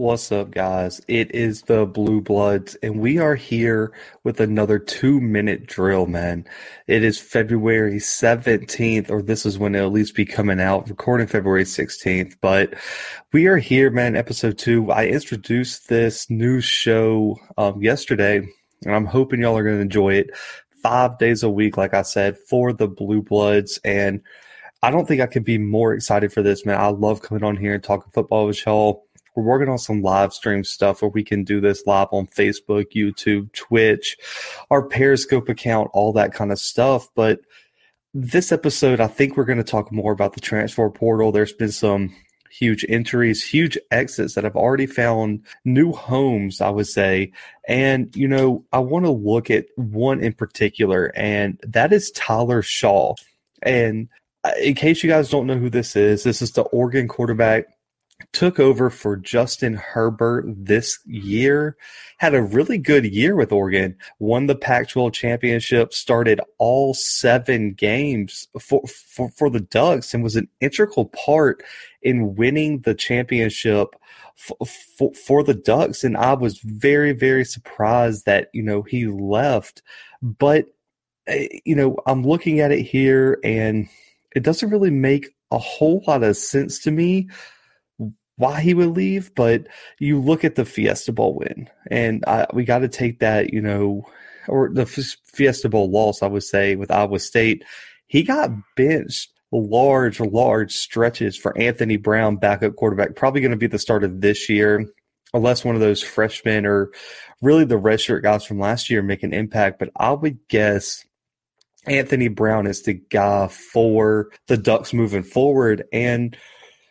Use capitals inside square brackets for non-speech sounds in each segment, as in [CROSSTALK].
What's up, guys? It is the Blue Bloods, and we are here with another two minute drill, man. It is February 17th, or this is when it'll at least be coming out, recording February 16th. But we are here, man, episode two. I introduced this new show um, yesterday, and I'm hoping y'all are going to enjoy it. Five days a week, like I said, for the Blue Bloods. And I don't think I could be more excited for this, man. I love coming on here and talking football with y'all we're working on some live stream stuff where we can do this live on Facebook, YouTube, Twitch, our Periscope account, all that kind of stuff. But this episode, I think we're going to talk more about the transfer portal. There's been some huge entries, huge exits that have already found new homes, I would say. And, you know, I want to look at one in particular, and that is Tyler Shough. And uh, in case you guys don't know who this is, this is the Oregon quarterback took over for Justin Herbert this year. Had a really good year with Oregon. Won the Pac-12 championship. Started all seven games for, for for the Ducks and was an integral part in winning the championship for, for, for the Ducks. And I was very very surprised that you know he left. But eh, you know I'm looking at it here and it doesn't really make a whole lot of sense to me why he would leave, but you look at the Fiesta Bowl win, and I, we got to take that, you know, or the Fiesta Bowl loss, I would say, with Iowa State. He got benched large, large stretches for Anthony Brown, backup quarterback, probably going to be the start of this year, unless one of those freshmen or really the redshirt guys from last year make an impact. But I would guess Anthony Brown is the guy for the Ducks moving forward. And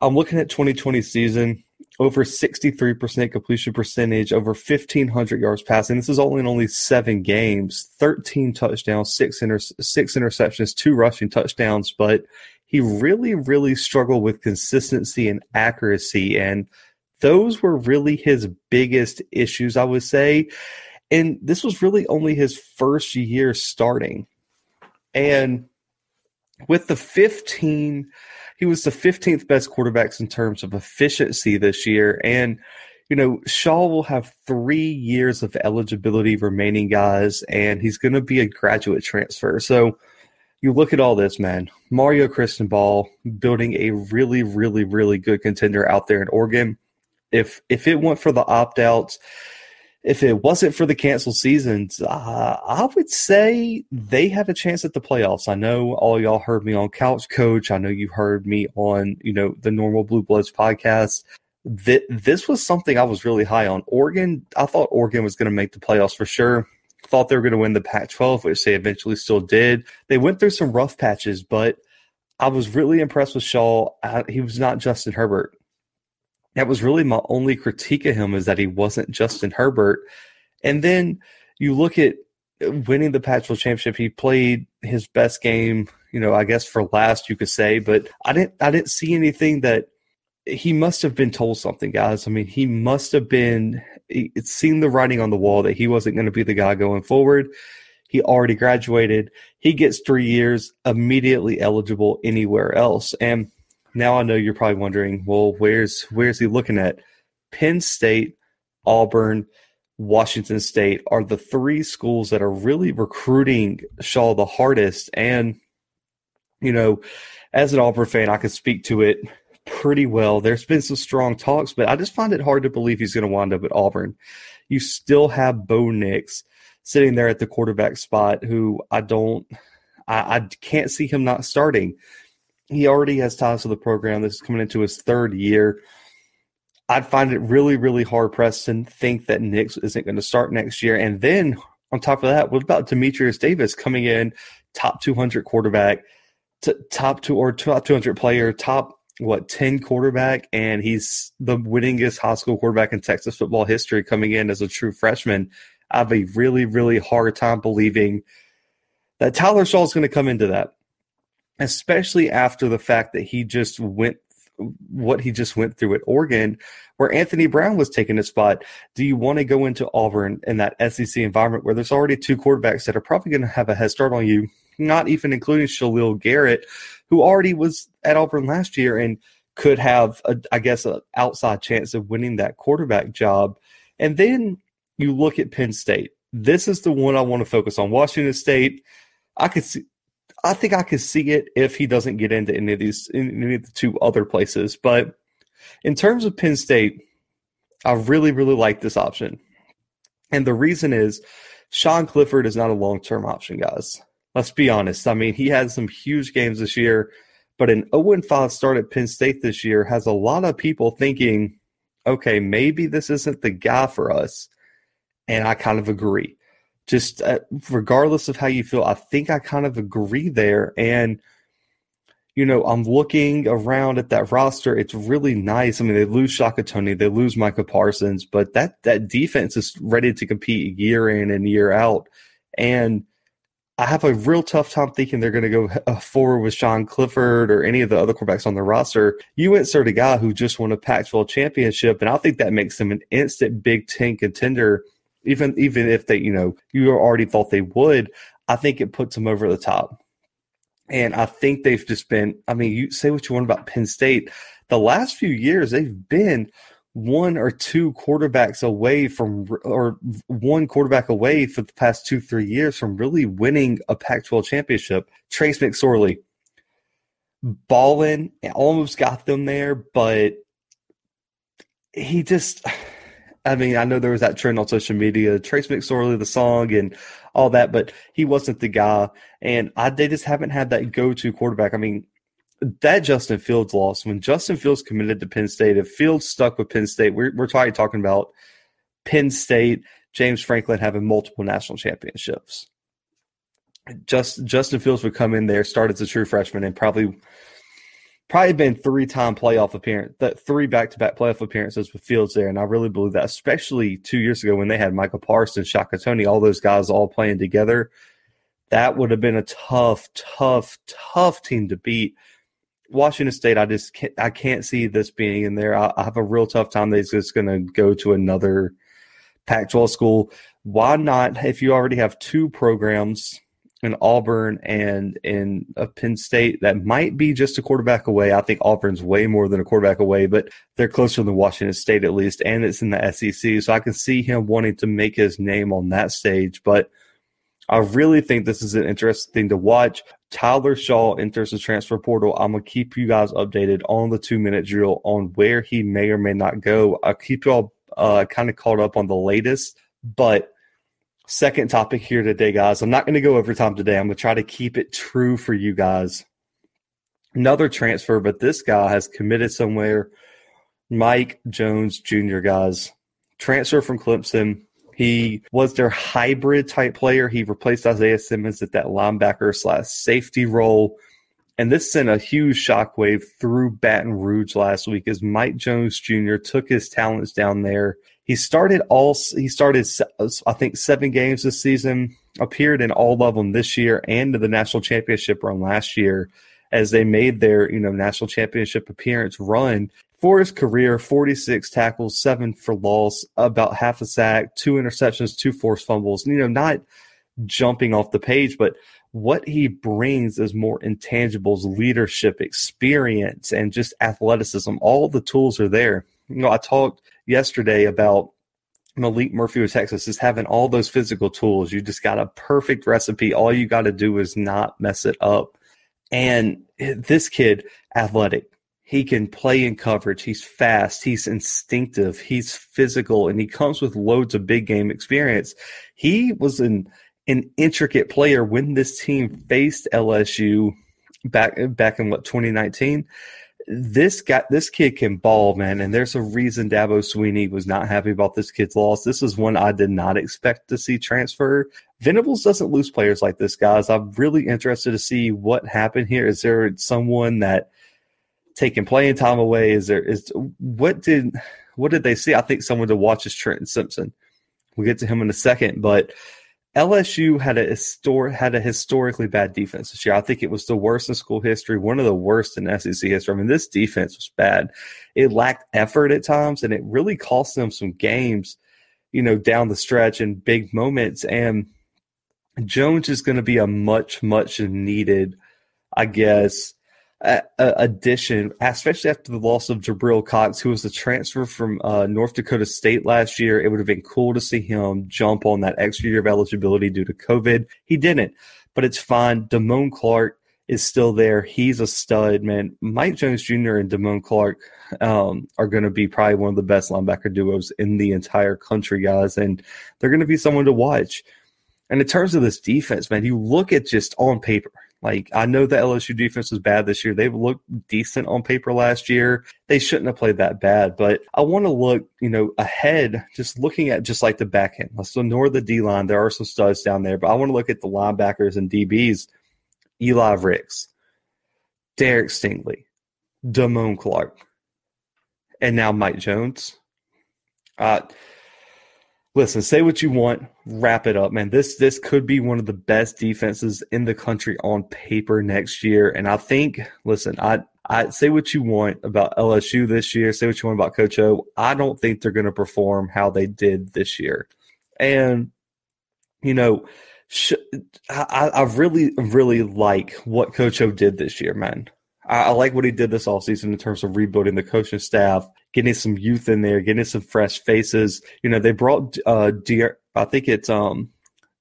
I'm looking at 2020 season over 63% completion percentage, over 1,500 yards passing. This is only in only seven games, 13 touchdowns, six, inter- six interceptions, two rushing touchdowns. But he really, really struggled with consistency and accuracy. And those were really his biggest issues, I would say. And this was really only his first year starting. And with the 15 he was the 15th best quarterbacks in terms of efficiency this year. And, you know, Shough will have three years of eligibility remaining, guys, and he's going to be a graduate transfer. So you look at all this, man. Mario Cristobal building a really, really, really good contender out there in Oregon. If if it went for the opt outs, if it wasn't for the canceled seasons, uh, I would say they had a chance at the playoffs. I know all y'all heard me on Couch Coach. I know you heard me on, you know, the normal Blue Bloods podcast. Th- this was something I was really high on. Oregon, I thought Oregon was going to make the playoffs for sure. Thought they were going to win the Pac 12, which they eventually still did. They went through some rough patches, but I was really impressed with Shough. I, he was not Justin Herbert that was really my only critique of him is that he wasn't Justin Herbert. And then you look at winning the Pac-12 championship. He played his best game, you know, I guess for last you could say, but I didn't I didn't see anything that he must have been told something, guys. I mean, he must have been seen the writing on the wall that he wasn't going to be the guy going forward. He already graduated. He gets 3 years immediately eligible anywhere else. And now I know you're probably wondering, well, where's where's he looking at? Penn State, Auburn, Washington State are the three schools that are really recruiting Shough the hardest. And, you know, as an Auburn fan, I can speak to it pretty well. There's been some strong talks, but I just find it hard to believe he's going to wind up at Auburn. You still have Bo Nix sitting there at the quarterback spot, who I don't, I, I can't see him not starting. He already has ties to the program. This is coming into his third year. I'd find it really, really hard pressed to think that Nix isn't going to start next year. And then on top of that, what about Dematrius Davis coming in, top 200 quarterback, t- top two or top 200 player, top what 10 quarterback, and he's the winningest high school quarterback in Texas football history coming in as a true freshman. I have a really, really hard time believing that Tyler Shough is going to come into that especially after the fact that he just went what he just went through at Oregon, where Anthony Brown was taking a spot. Do you want to go into Auburn in that SEC environment where there's already two quarterbacks that are probably going to have a head start on you, not even including Chayil Garnett, who already was at Auburn last year and could have, a, I guess, an outside chance of winning that quarterback job. And then you look at Penn State. This is the one I want to focus on. Washington State. I could see. I think I could see it if he doesn't get into any of these, any of the two other places. But in terms of Penn State, I really, really like this option. And the reason is Sean Clifford is not a long term option, guys. Let's be honest. I mean, he had some huge games this year, but an 0 5 start at Penn State this year has a lot of people thinking, okay, maybe this isn't the guy for us. And I kind of agree. Just uh, regardless of how you feel, I think I kind of agree there. And you know, I'm looking around at that roster. It's really nice. I mean, they lose Shaka Toney, they lose Micah Parsons, but that that defense is ready to compete year in and year out. And I have a real tough time thinking they're going to go uh, forward with Sean Clifford or any of the other quarterbacks on the roster. You insert a guy who just won a Pac-12 championship, and I think that makes him an instant Big Ten contender. Even even if they, you know, you already thought they would, I think it puts them over the top. And I think they've just been, I mean, you say what you want about Penn State. The last few years, they've been one or two quarterbacks away from, or one quarterback away for the past two, three years from really winning a Pac 12 championship. Trace McSorley, balling, almost got them there, but he just, I mean, I know there was that trend on social media, Trace McSorley, the song, and all that, but he wasn't the guy. And I, they just haven't had that go to quarterback. I mean, that Justin Fields loss, when Justin Fields committed to Penn State, if Fields stuck with Penn State, we're, we're talking, talking about Penn State, James Franklin having multiple national championships. Just Justin Fields would come in there, start as a true freshman, and probably probably been three time playoff appearance, that three back to back playoff appearances with Fields there, and I really believe that, especially two years ago when they had Michael Parsons, Shaka Toney, all those guys all playing together. That would have been a tough, tough, tough team to beat. Washington State, I just can't, I can't see this being in there. I, I have a real tough time that he's just going to go to another Pac-12 school. Why not? If you already have two programs in Auburn and in a Penn State that might be just a quarterback away. I think Auburn's way more than a quarterback away, but they're closer than Washington State at least, and it's in the SEC. So I can see him wanting to make his name on that stage. But I really think this is an interesting thing to watch. Tyler Shough enters the transfer portal. I'm gonna keep you guys updated on the two minute drill on where he may or may not go. I'll keep y'all uh, kind of caught up on the latest, but second topic here today, guys. I'm not going to go overtime today. I'm going to try to keep it true for you guys. Another transfer, but this guy has committed somewhere. Mike Jones Jr., guys. Transfer from Clemson. He was their hybrid type player. He replaced Isaiah Simmons at that linebacker slash safety role. And this sent a huge shockwave through Baton Rouge last week as Mike Jones Jr. took his talents down there he started all he started I think seven games this season, appeared in all of them this year and the national championship run last year as they made their, you know, national championship appearance run. For his career, 46 tackles, seven for loss, about half a sack, two interceptions, two forced fumbles. You know, not jumping off the page, but what he brings is more intangibles, leadership, experience, and just athleticism. All the tools are there. You know, I talked yesterday about Maalik Murphy with Texas is having all those physical tools. You just got a perfect recipe. All you got to do is not mess it up. And this kid, athletic, he can play in coverage. He's fast. He's instinctive. He's physical, and he comes with loads of big game experience. He was an an intricate player when this team faced LSU back back in what 2019 this guy, this kid can ball, man. And there's a reason Dabo Swinney was not happy about this kid's loss. This is one I did not expect to see transfer. Venables doesn't lose players like this, guys. I'm really interested to see what happened here. Is there someone that taking playing time away? Is there is what did what did they see? I think someone to watch is Trenton Simpson. We'll get to him in a second, but LSU had a histor- had a historically bad defense this year. I think it was the worst in school history, one of the worst in SEC history. I mean, this defense was bad. It lacked effort at times, and it really cost them some games, you know, down the stretch and big moments. And Jones is going to be a much, much needed, I guess, addition, especially after the loss of Jabril Cox, who was a transfer from uh, North Dakota State last year. It would have been cool to see him jump on that extra year of eligibility due to COVID. He didn't, but it's fine. Damone Clark is still there. He's a stud, man. Mike Jones Jr. and Damone Clark um, are going to be probably one of the best linebacker duos in the entire country, guys, and they're going to be someone to watch. And in terms of this defense, man, you look at just on paper. Like I know the LSU defense was bad this year. They've looked decent on paper last year. They shouldn't have played that bad, but I want to look, you know, ahead. Just looking at just like the back end. Let's ignore the D line. There are some studs down there, but I want to look at the linebackers and DBs Eli Ricks, Derek Stingley, Damone Clark, and now Mike Jones. Uh, listen, say what you want, wrap it up, man. This this could be one of the best defenses in the country on paper next year. And I think, listen, I I say what you want about LSU this year, say what you want about Coach O. I don't think they're going to perform how they did this year. And you know, I, I really, really like what Coach O did this year, man. I, I like what he did this all season in terms of rebuilding the coaching staff, getting some youth in there, getting some fresh faces. You know, they brought uh, De- I think it's um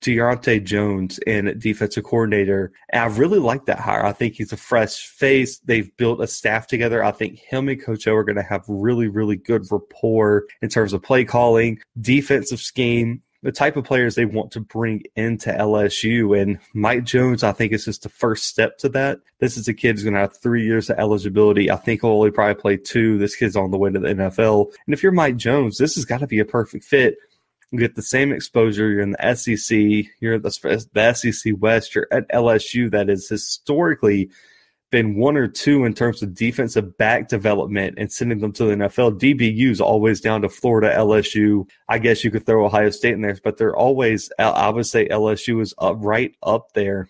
Daronte Jones in defensive coordinator. And I really like that hire. I think he's a fresh face. They've built a staff together. I think him and Coach O are going to have really, really good rapport in terms of play calling, defensive scheme the type of players they want to bring into LSU. And Mike Jones, I think, is just the first step to that. This is a kid who's going to have three years of eligibility. I think he'll only probably play two. This kid's on the way to the NFL. And if you're Mike Jones, this has got to be a perfect fit. You get the same exposure. You're in the SEC. You're the, the SEC West. You're at LSU, that is historically been one or two in terms of defensive back development and sending them to the NFL. DBU is always down to Florida, LSU. I guess you could throw Ohio State in there, but they're always, I would say LSU is up, right up there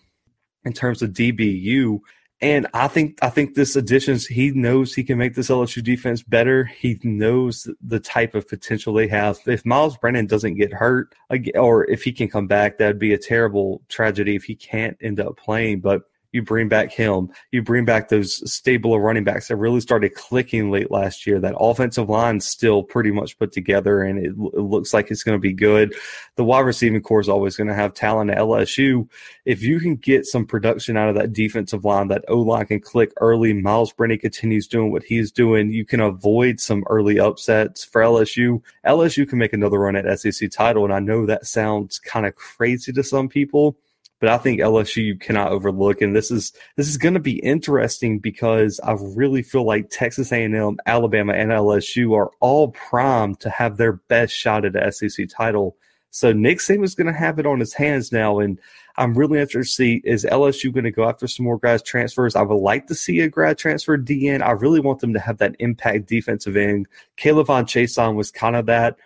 in terms of DBU. And I think I think this additions he knows he can make this LSU defense better. He knows the type of potential they have. If Myles Brennan doesn't get hurt, or if he can come back, that'd be a terrible tragedy if he can't end up playing. But you bring back him, you bring back those stable of running backs that really started clicking late last year. That offensive line's still pretty much put together, and it, it looks like it's going to be good. The wide receiving core is always going to have talent at LSU. If you can get some production out of that defensive line, that O line can click early. Myles Brennan continues doing what he's doing. You can avoid some early upsets for LSU. LSU can make another run at SEC title, and I know that sounds kind of crazy to some people but I think LSU you cannot overlook. And this is this is going to be interesting because I really feel like Texas A&M, Alabama, and LSU are all primed to have their best shot at the SEC title. So Nick Saban's going to have it on his hands now, and I'm really interested to see is LSU going to go after some more grad transfers. I would like to see a grad transfer DN. I really want them to have that impact defensive end. K'Lavon Chaisson was kind of that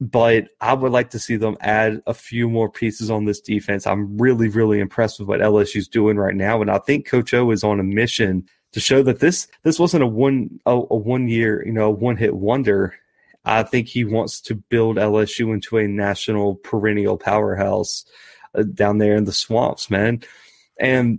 but I would like to see them add a few more pieces on this defense. I'm really, really impressed with what LSU's doing right now, and I think Coach O is on a mission to show that this this wasn't a one a, a one year you know one hit wonder. I think he wants to build LSU into a national perennial powerhouse uh, down there in the swamps, man. And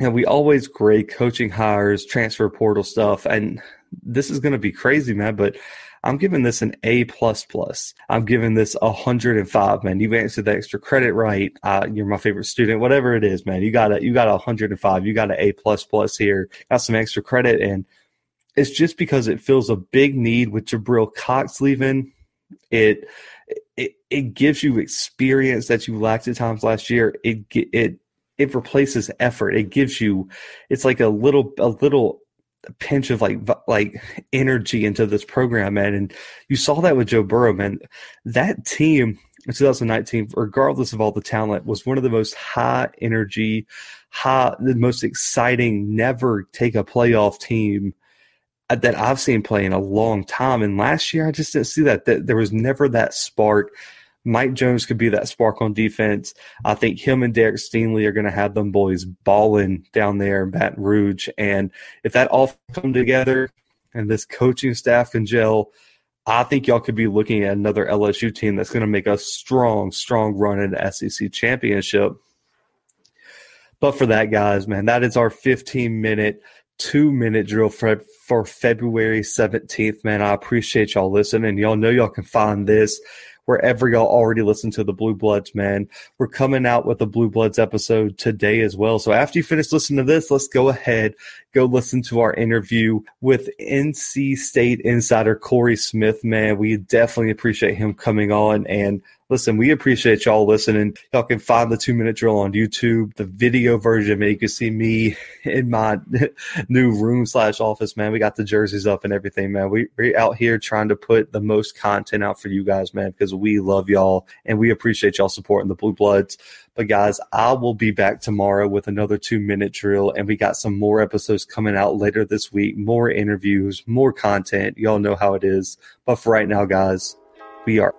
and we always grade coaching hires, transfer portal stuff, and this is going to be crazy, man. But I'm giving this an A plus plus. I'm giving this a hundred and five, man. You've answered the extra credit right. Uh, you're my favorite student, whatever it is, man. You got a you got a hundred and five. You got an A plus plus here. Got some extra credit, and it's just because it fills a big need with Jabril Cox leaving. It it it gives you experience that you lacked at times last year. It it it replaces effort. It gives you. It's like a little a little pinch of like like energy into this program, man. And you saw that with Joe Burrow, man. That team in 2019, regardless of all the talent, was one of the most high energy, high, the most exciting, never take a playoff team uh, that I've seen play in a long time. And last year, I just didn't see that. That there was never that spark Mike Jones could be that spark on defense. I think him and Derek Stingley are going to have them boys balling down there in Baton Rouge. And if that all come together and this coaching staff can gel, I think y'all could be looking at another LSU team that's going to make a strong, strong run in the SEC championship. But for that, guys, man, that is our 15 minute, two minute drill for, for February 17th, man. I appreciate y'all listening. Y'all know y'all can find this wherever y'all already listen to the Blue Bloods, man. We're coming out with a Blue Bloods episode today as well. So after you finish listening to this, let's go ahead, go listen to our interview with NC State insider Corey Smith, man. We definitely appreciate him coming on and listen, we appreciate y'all listening. Y'all can find the two minute drill on YouTube, the video version, man. You can see me in my [LAUGHS] new room slash office, man. We got the jerseys up and everything, man. We, we're out here trying to put the most content out for you guys, man, because we love y'all and we appreciate y'all supporting the Blue Bloods. But guys, I will be back tomorrow with another two minute drill, and we got some more episodes coming out later this week, more interviews, more content. Y'all know how it is. But for right now, guys, we are